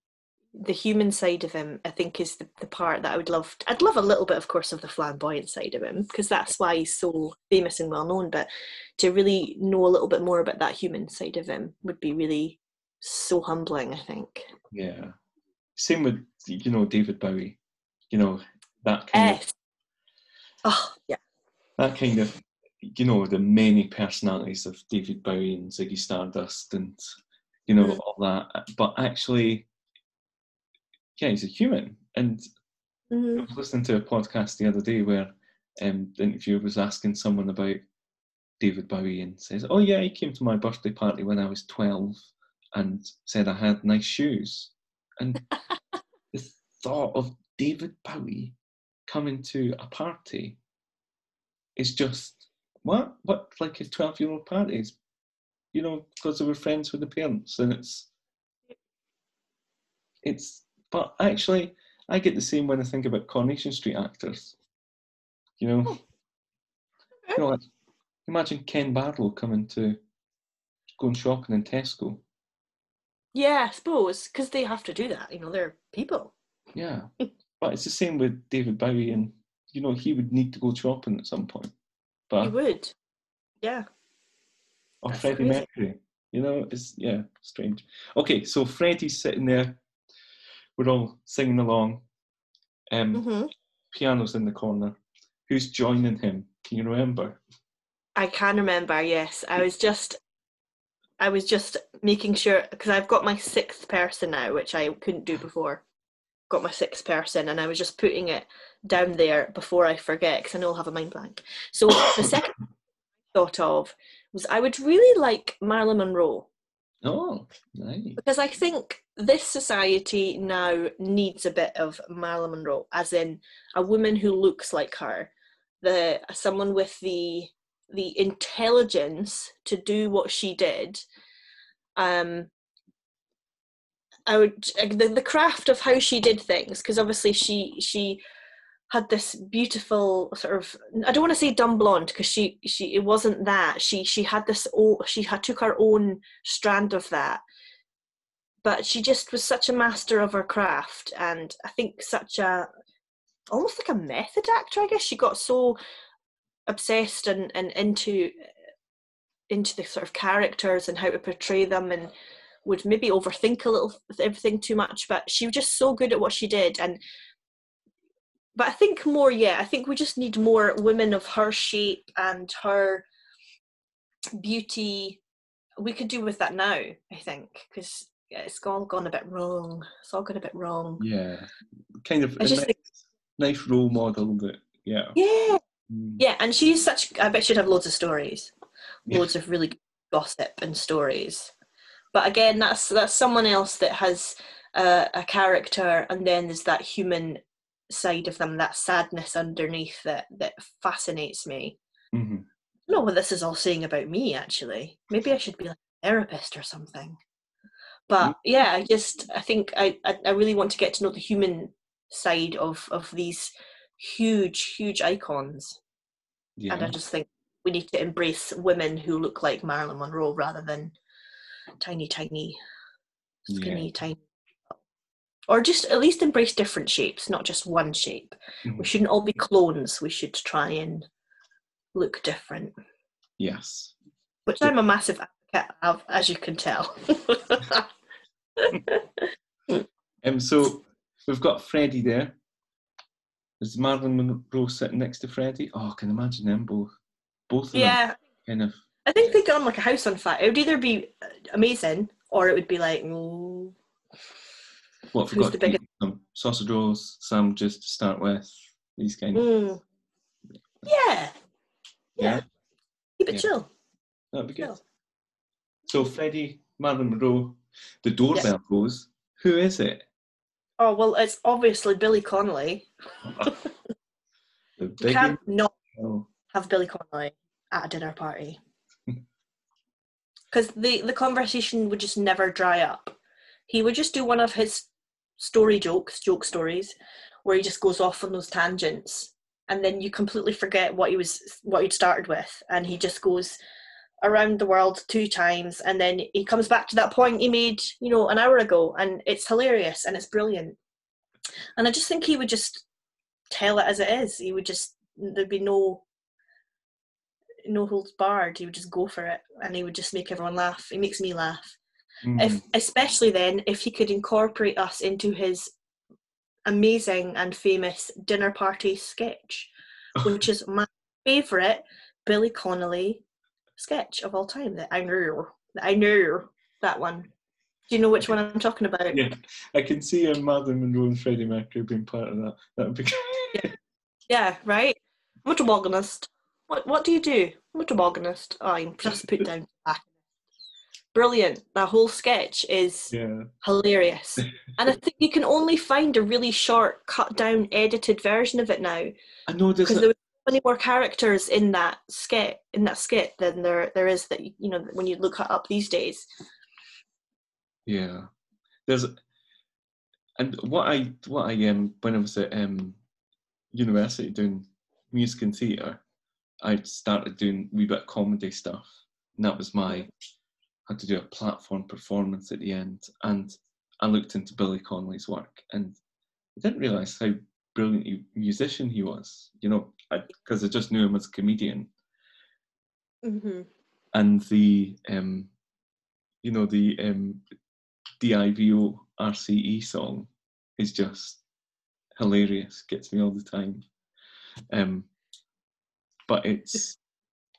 the human side of him, I think, is the, the part that I would love. I'd love a little bit, of course, of the flamboyant side of him because that's why he's so famous and well known. But to really know a little bit more about that human side of him would be really so humbling. I think. Yeah. Same with you know David Bowie. You know that kind of Yes. Oh yeah. That kind of you know the many personalities of David Bowie and Ziggy Stardust and you know Mm. all that. But actually, yeah, he's a human. And I Mhm. was listening to a podcast the other day where um, the interviewer was asking someone about David Bowie and says, "Oh yeah, he came to my birthday party when I was twelve and said I had nice shoes." And the thought of David Bowie coming to a party is just what what like a twelve year old parties, you know, because they were friends with the parents, and it's it's. But actually, I get the same when I think about Coronation Street actors. You know, Oh. you know, like, imagine Ken Barlow coming to going shopping in Tesco. Yeah, I suppose because they have to do that. You know, they're people. Yeah, but it's the same with David Bowie, and you know he would need to go shopping at some point. But would. Yeah. or That's Freddie crazy. Mercury, you know, it's yeah, strange. Okay, so Freddie's sitting there. We're all singing along. Um, hmm piano's in the corner. Who's joining him? Can you remember? I can remember. Yes, I was just, I was just making sure because I've got my sixth person now, which I couldn't do before. Got my sixth person, and I was just putting it down there before I forget because I know I'll have a mind blank. So the second thought of was I would really like Marilyn Monroe Oh, nice. because I think this society now needs a bit of Marilyn Monroe, as in a woman who looks like her, the someone with the the intelligence to do what she did. Um, I would the, the craft of how she did things because obviously she she had this beautiful sort of I don't want to say dumb blonde because she she it wasn't that. She she had this oh she had took her own strand of that. But she just was such a master of her craft and I think such a almost like a method actor I guess. She got so obsessed and, and into into the sort of characters and how to portray them and would maybe overthink a little everything too much but she was just so good at what she did and but I think more yeah I think we just need more women of her shape and her beauty we could do with that now I think because yeah, it's all gone a bit wrong it's all gone a bit wrong Yeah, kind of I a just nice, think nice role model. That yeah. yeah Mm. yeah and she's such I bet she'd have loads of stories Yeah. loads of really gossip and stories. But again, that's that's someone else that has uh, a character, and then there's that human side of them, that sadness underneath that that fascinates me. hmm I don't know what this is all saying about me. Actually, maybe I should be like a therapist or something. But yeah, I just I think I I, I really want to get to know the human side of of these huge huge icons Yeah. and I just think we need to embrace women who look like Marilyn Monroe rather than tiny, tiny, skinny, tiny. Or just at least embrace different shapes, not just one shape. Mhm. We shouldn't all be clones. We should try and look different, Yes. which I'm a massive advocate of, as you can tell. um, so we've got Freddie there. Is Marilyn Monroe sitting next to Freddie? Oh, I can imagine them both. Both of them Yeah, kind of. I think they got on like a house on fire. It would either be uh, amazing or it would be like, mm, What, Who's forgot the to biggest- some sausage rolls, some just to start with. These kind of. mm. yeah, Yeah, keep it Yeah. chill. that'd be good. chill. So Freddie, Marilyn Monroe, the doorbell goes. Who is it? Oh well, it's obviously Billy Connolly. The You can't not oh, have Billy Connolly at a dinner party because the the conversation would just never dry up. He would just do one of his story jokes, joke stories, where he just goes off on those tangents, and then you completely forget what he was what he'd started with, and he just goes around the world two times, and then he comes back to that point he made, you know, an hour ago, and it's hilarious and it's brilliant. And I just think he would just tell it as it is. He would just there'd be no no holds barred. He would just go for it, and he would just make everyone laugh. He makes me laugh. mm, If especially then, if he could incorporate us into his amazing and famous dinner party sketch, which is my favourite Billy Connolly sketch of all time. That I know, that I know that one. Do you know which one I'm talking about? yeah, I can see um, Marilyn Monroe and Freddie Mercury being part of that. That would be Yeah, right. I'm a tobogganist. What what do you do? I'm a tobogganist. Oh, I'm just put down. Brilliant. That whole sketch is yeah. hilarious. and I think you can only find a really short, cut down, edited version of it now I know there's because a, there were so many more characters in that skit in that skit than there there is that you know when you look it up these days. Yeah, there's, and what I what I um when I was at um university doing music and theatre, I started doing wee bit of comedy stuff, and that was my had to do a platform performance at the end, and I looked into Billy Connolly's work, and I didn't realise how brilliant a musician he was. You know, because I, just knew him as a comedian, Mm-hmm. and the um, you know the um, DIVO RCE E song is just hilarious. Gets me all the time. Um, but it's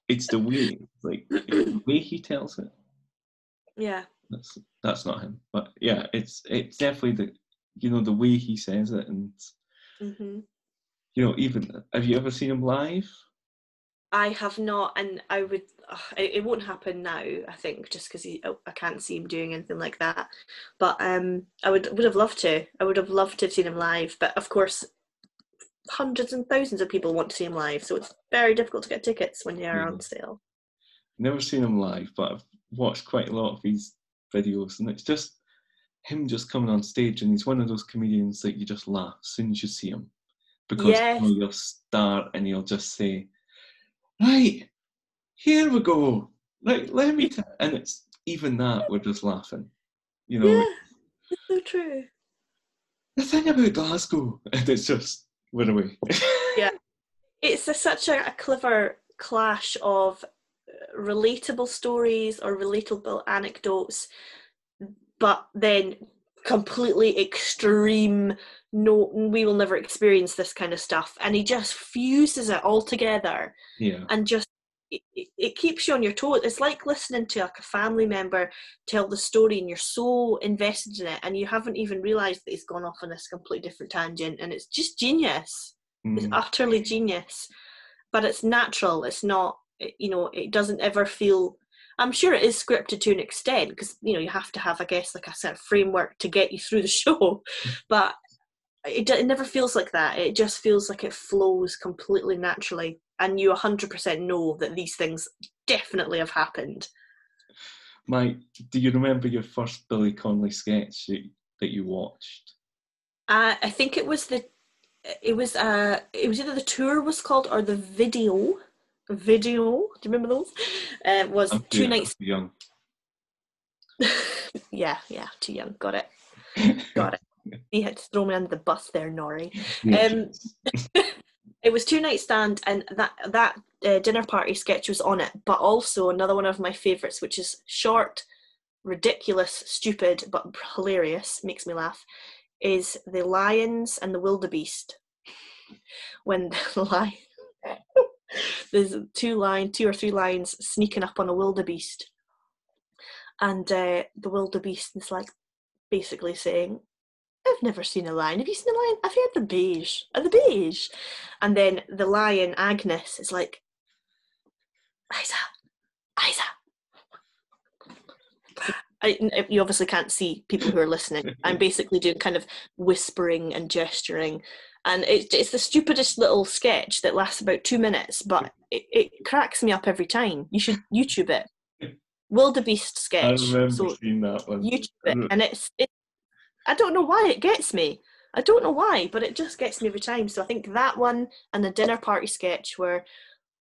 it's the way like the way he tells it. Yeah. That's that's not him. But yeah, it's it's definitely the you know the way he says it, and Mm-hmm. you know even have you ever seen him live? I have not, and I would. ugh, it, it won't happen now. I think just because I can't see him doing anything like that. But um, I would would have loved to. I would have loved to have seen him live. But of course, hundreds and thousands of people want to see him live, so it's very difficult to get tickets when they are on mm. sale. Never seen him live, but I've watched quite a lot of his videos, and it's just him just coming on stage, and he's one of those comedians that you just laugh as soon as you see him, because Yes. you know, you'll start and you'll just say, "Right, here we go, like let me," t-, and it's even that we're just laughing, you know. Yeah, it's so true. The thing about Glasgow, and it's just we're away. It's a, such a, a clever clash of uh, relatable stories or relatable anecdotes, but then completely extreme. No, we will never experience this kind of stuff, and he just fuses it all together yeah, and just it, it, keeps you on your toes. It's like listening to like a family member tell the story, and you're so invested in it, and you haven't even realised that he's gone off on this completely different tangent, and it's just genius. It's Mm, utterly genius. But it's natural. It's not you know it doesn't ever feel i'm sure it is scripted to an extent because you know you have to have i guess like a sort of framework to get you through the show. But it, it never feels like that it just feels like it flows completely naturally and you 100% know that these things definitely have happened Mike, do you remember your first Billy Connolly sketch that, that you watched? uh, i think it was the it was uh it was either the tour was called or the video video do you remember those uh, was I'm two nights too young. yeah, yeah, too young. Got it. Got it. You had to throw me under the bus there, Nori. Um, It was two night stand, and that that uh, dinner party sketch was on it. But also another one of my favourites, which is short, ridiculous, stupid, but hilarious, makes me laugh, is the lions and the wildebeest. When the lion, there's two line, two or three lions sneaking up on a wildebeest, and uh, the wildebeest is like basically saying, I've never seen a lion. Have you seen a lion? I've heard the beige. Are the beige? And then the lion, Agnes, is like, Isa, Isa. I, uh, you obviously can't see people who are listening. I'm basically doing kind of whispering and gesturing. And it's, it's the stupidest little sketch that lasts about two minutes, but it, it cracks me up every time. You should YouTube it. Wildebeest sketch. I remember so seeing that one. YouTube it, uh, and it's it, I don't know why it gets me. I don't know why, but it just gets me every time. So I think that one and the dinner party sketch were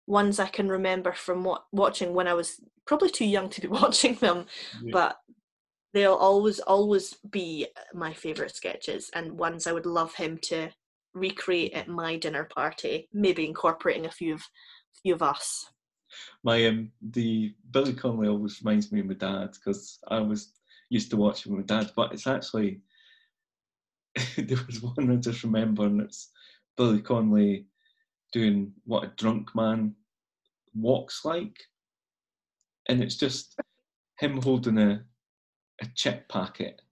ones I can remember from what, watching when I was probably too young to be watching them, Yeah. but they'll always always be my favorite sketches and ones I would love him to recreate at my dinner party, maybe incorporating a few of few of us. My um, the Billy Connolly always reminds me of my dad because I was used to watching with my dad, but it's actually there was one I just remember, and it's Billy Connolly doing what a drunk man walks like, and it's just him holding a a chip packet,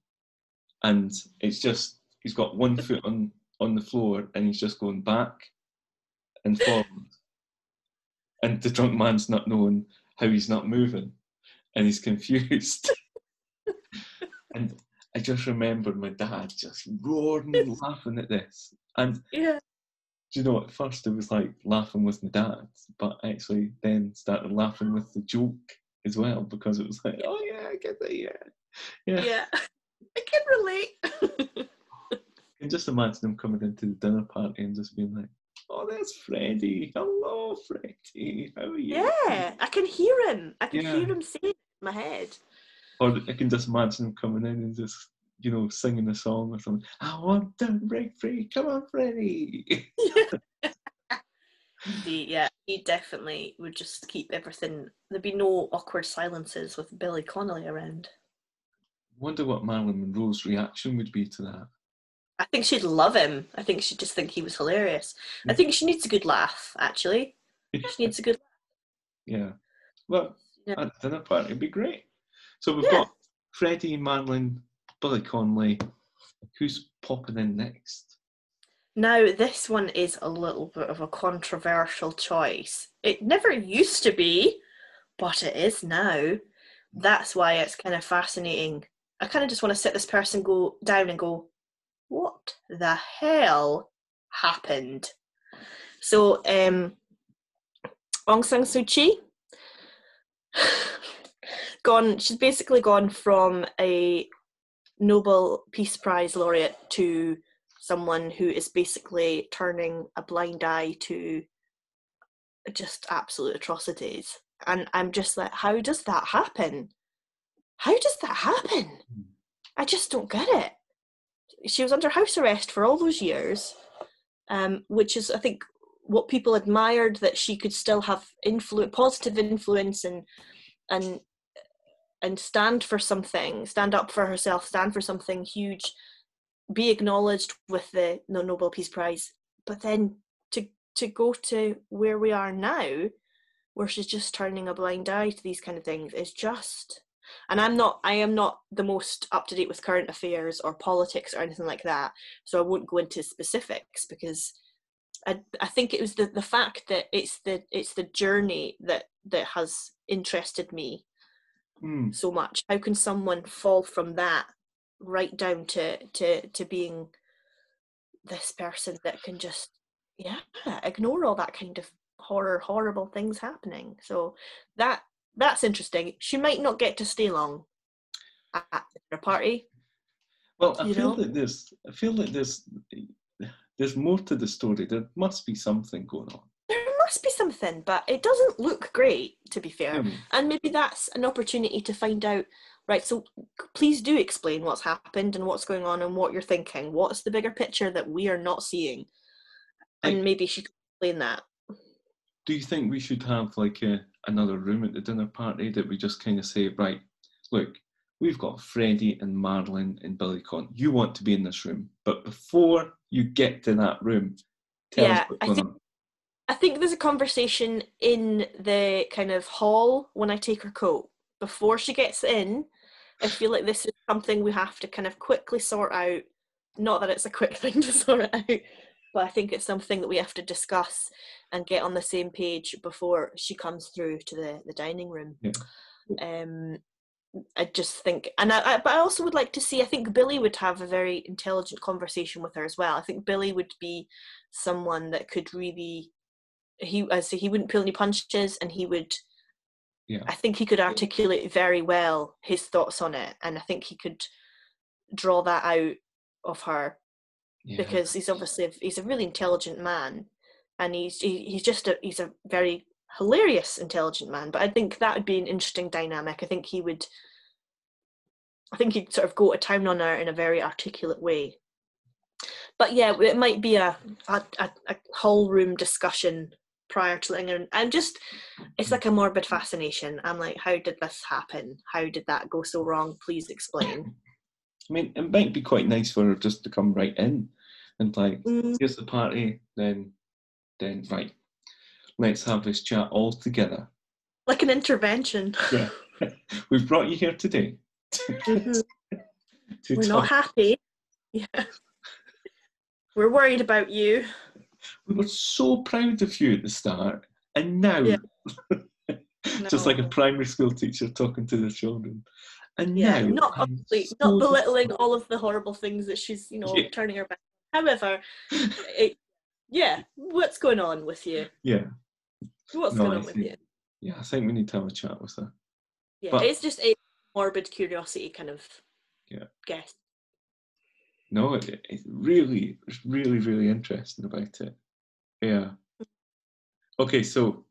and it's just he's got one foot on on the floor, and he's just going back and forward. And the drunk man's not knowing how he's not moving. And he's confused. and I just remembered my dad just roaring and laughing at this. And Yeah. do you know, at first it was like laughing with my dad, but actually then started laughing with the joke as well because it was like, oh yeah, I get that, yeah. Yeah. Yeah. I can relate. I can just imagine him coming into the dinner party and just being like, oh, there's Freddie. Hello, Freddie. How are you? yeah, I can hear him. I can Yeah. hear him saying it in my head. Or I can just imagine him coming in and just, you know, singing a song or something. I want to break free. Come on, Freddie. Yeah, he definitely would just keep everything. There'd be no awkward silences with Billy Connolly around. Wonder what Marilyn Monroe's reaction would be to that. I think she'd love him. I think she'd just think he was hilarious. I think she needs a good laugh, actually. She needs a good laugh. Yeah. Well, Yeah. at dinner party, it'd be great. So we've Yeah. got Freddie, Marilyn, Billy Connolly. Who's popping in next? Now, this one is a little bit of a controversial choice. It never used to be, but it is now. That's why it's kind of fascinating. I kind of just want to sit this person go down and go, what the hell happened? So, um, Aung San Suu Kyi, gone. She's basically gone from a Nobel Peace Prize laureate to someone who is basically turning a blind eye to just absolute atrocities. And I'm just like, how does that happen? How does that happen? I just don't get it. She was under house arrest for all those years, um, which is, I think, what people admired that she could still have influ- positive influence and and and stand for something, stand up for herself, stand for something huge, be acknowledged with the, Nobel Peace Prize. But then to to go to where we are now, where she's just turning a blind eye to these kind of things, is just. And I'm not. I am not the most up to date with current affairs or politics or anything like that. So I won't go into specifics because I, I think it was the, the fact that it's the it's the journey that that has interested me Hmm. so much. How can someone fall from that right down to to to being this person that can just yeah ignore all that kind of horror horrible things happening? So that that's interesting. She might not get to stay long at the party. Well, I feel know? that there's, I feel that there's, there's more to the story. There must be something going on. Must be something, but it doesn't look great. To be fair, Hmm. and maybe that's an opportunity to find out right so please do explain what's happened and what's going on and what you're thinking what's the bigger picture that we are not seeing and Like- maybe she could explain that Do you think we should have like a, another room at the dinner party that we just kind of say, right, look, we've got Freddie and Marilyn and Billy Con. You want to be in this room, but before you get to that room, tell Yeah, us what's I going think- on. I think there's a conversation in the kind of hall when I take her coat before she gets in. I feel like this is something we have to kind of quickly sort out. Not that it's a quick thing to sort it out, but I think it's something that we have to discuss and get on the same page before she comes through to the, the dining room. Yeah. Um, I just think, and I, I, but I also would like to see. I think Billy would have a very intelligent conversation with her as well. I think Billy would be someone that could really he uh, I say he wouldn't pull any punches and he would Yeah. I think he could articulate very well his thoughts on it and I think he could draw that out of her Yeah. because he's obviously a, he's a really intelligent man and he's he, he's just a he's a very hilarious intelligent man but I think that would be an interesting dynamic I think he would I think he'd sort of go to town on her in a very articulate way but yeah it might be a a, a, a whole room discussion prior to letting her in. I'm just it's like a morbid fascination I'm like how did this happen how did that go so wrong please explain I mean, it might be quite nice for her just to come right in and like, Mm, here's the party, then, then right, let's have this chat all together. like an intervention Yeah. We've brought you here today to, Mhm. to we're talk. not happy yeah we're worried about you we were so proud of you at the start, and now, Yeah. just like a primary school teacher talking to their children, and yeah now, not obviously so not belittling all of the horrible things that she's you know Yeah. turning her back however it, yeah what's going on with you Yeah, what's No, going I on with you yeah. I think we need to have a chat with her. yeah But- it's just a morbid curiosity kind of Yeah. guess No, it, it really, really, really interesting about it. Yeah. Okay, so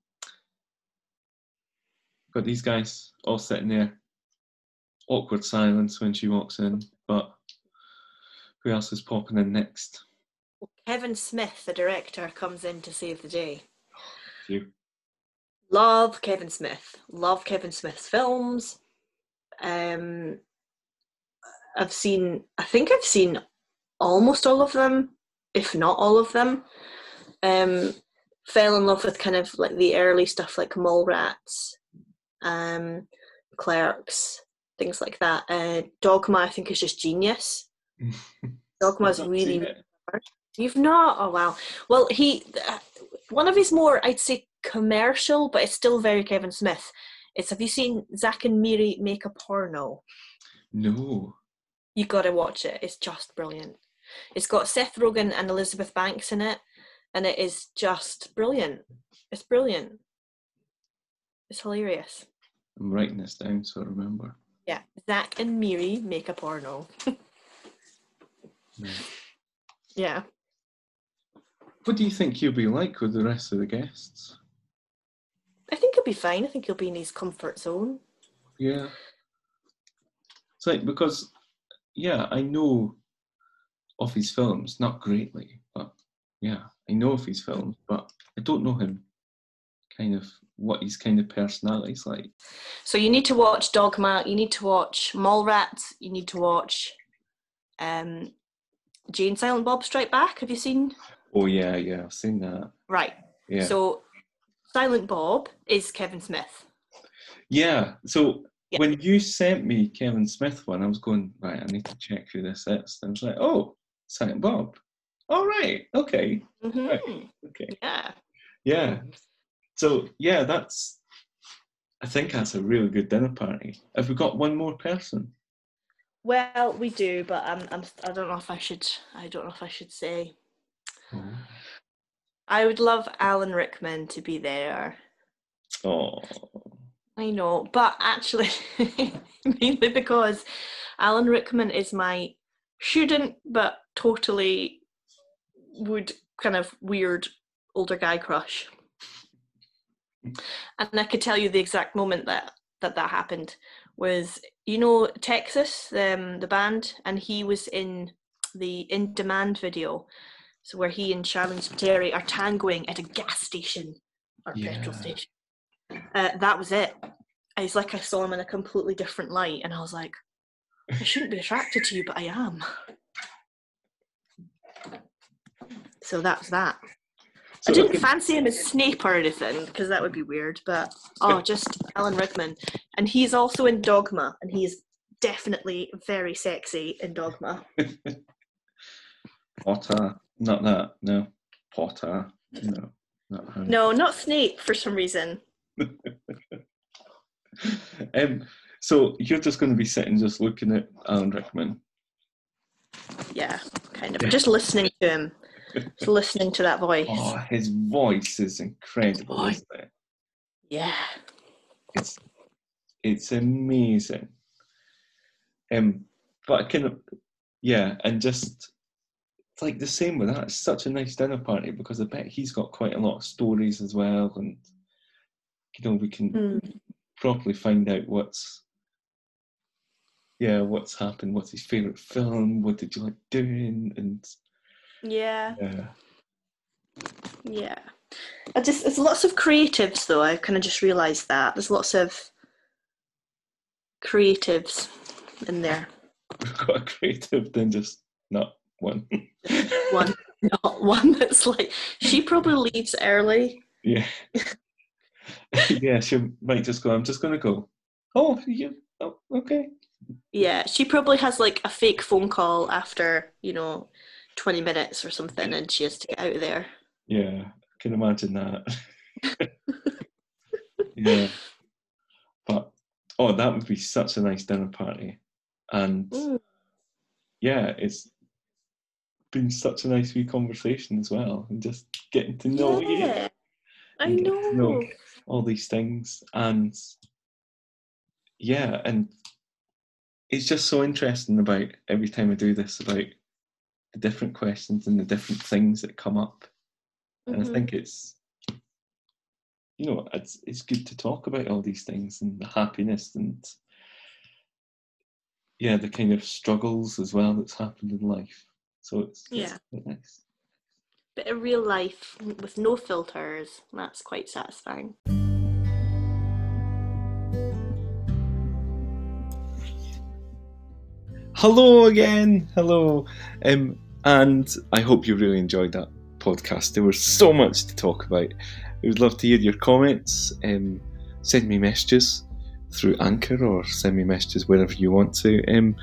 got these guys all sitting there. Awkward silence when she walks in, but who else is popping in next? Kevin Smith, the director, comes in to save the day. You. Love Kevin Smith. Love Kevin Smith's films. Um, I've seen. I think I've seen almost all of them, if not all of them. Um, fell in love with kind of like the early stuff like Mallrats, um, Clerks, things like that. Uh, Dogma, I think, is just genius. Dogma's I've really seen it. You've not? Oh wow. Well, he uh, one of his more I'd say commercial, but it's still very Kevin Smith. It's have you seen Zack and Miri make a porno? No. You got to watch it. It's just brilliant. It's got Seth Rogen and Elizabeth Banks in it, and it is just brilliant. It's brilliant. It's hilarious. I'm writing this down so I remember. Yeah, Zack and Miri make a porno. No. Yeah. What do you think you'll be like with the rest of the guests? I think he'll be fine. I think he'll be in his comfort zone. Yeah. It's like because yeah, I know of his films, not greatly, but yeah, I know of his films, but I don't know him. Kind of what his kind of personality's like. So you need to watch Dogma. You need to watch Mallrats. You need to watch um, Jay and Silent Bob Strike Back. Have you seen? Oh yeah, yeah, I've seen that. Right. Yeah. So Silent Bob is Kevin Smith. yeah. So Yeah. when you sent me Kevin Smith one, I was going, right, I need to check who this is. And I was like, oh, Silent Bob. All right, okay, hmm okay. Yeah. Yeah. So yeah, that's. I think that's a really good dinner party. Have we got one more person? Well, we do, but I'm, I'm. I don't know if I should. I don't know if I should say. I would love Alan Rickman to be there. Oh, I know, but actually, mainly because Alan Rickman is my shouldn't, but totally would kind of weird older guy crush. And I could tell you the exact moment that that, that happened was, you know, Texas, um, the band, and he was in the In Demand video, so where he and Sharleen Spiteri are tangoing at a gas station or petrol station. Uh, that was it. It's like I saw him in a completely different light, and I was like, I shouldn't be attracted to you, but I am. So that's that. So I didn't fancy him as Snape or anything because that would be weird, but oh, just Alan Rickman. And he's also in Dogma, and he's definitely very sexy in Dogma. Potter, not that. No, Potter. No, not. No, not Snape for some reason. um, so you're just going to be sitting, just looking at Alan Rickman. Yeah, kind of. Just listening to him, just listening to that voice. Oh, his voice is incredible, Voice. isn't it? Yeah. It's it's amazing. Um, but I kind of yeah, and just it's like the same with that. It's such a nice dinner party because I bet he's got quite a lot of stories as well, and you know we can Mm. properly find out what's yeah what's happened, what's his favorite film, what did you like doing, and Yeah. yeah, Yeah. I just there's lots of creatives though. I kind of just realised that there's lots of creatives in there. we've got a creative than just not one. One, not one that's like she probably leaves early. Yeah. yeah, she might just go, I'm just to go. Oh, you, oh, okay. Yeah, she probably has like a fake phone call after you know twenty minutes or something, and she has to get out of there. Yeah, I can imagine that. yeah. But, oh, that would be such a nice dinner party. And Mm. yeah, it's been such a nice wee conversation as well. And just getting to know you. I to know. all these things and yeah and it's just so interesting about every time i do this about the different questions and the different things that come up and i Mhm. think it's you know it's it's good to talk about all these things and the happiness and yeah the kind of struggles as well that's happened in life so it's it's Yeah. quite nice Bit of real life with no filters. That's quite satisfying. Hello again. Hello. Um, and I hope you really enjoyed that podcast. There was so much to talk about. I would love to hear your comments. Um, send me messages through Anchor or send me messages wherever you want to. Um,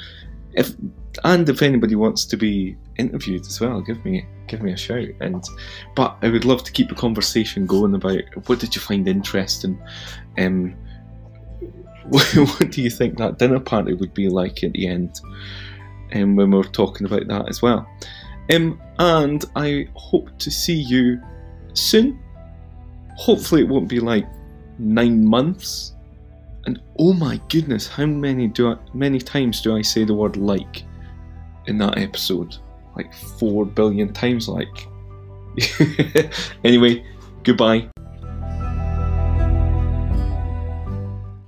if and if anybody wants to be interviewed as well, give me give me a shout. And but I would love to keep a conversation going about what did you find interesting. Um, what do you think that dinner party would be like at the end? Um, when we're talking about that as well. Um, and I hope to see you soon. Hopefully, it won't be like nine months. And oh my goodness, how many do I, many times do I say the word like in that episode? Like four billion times, like. anyway, goodbye.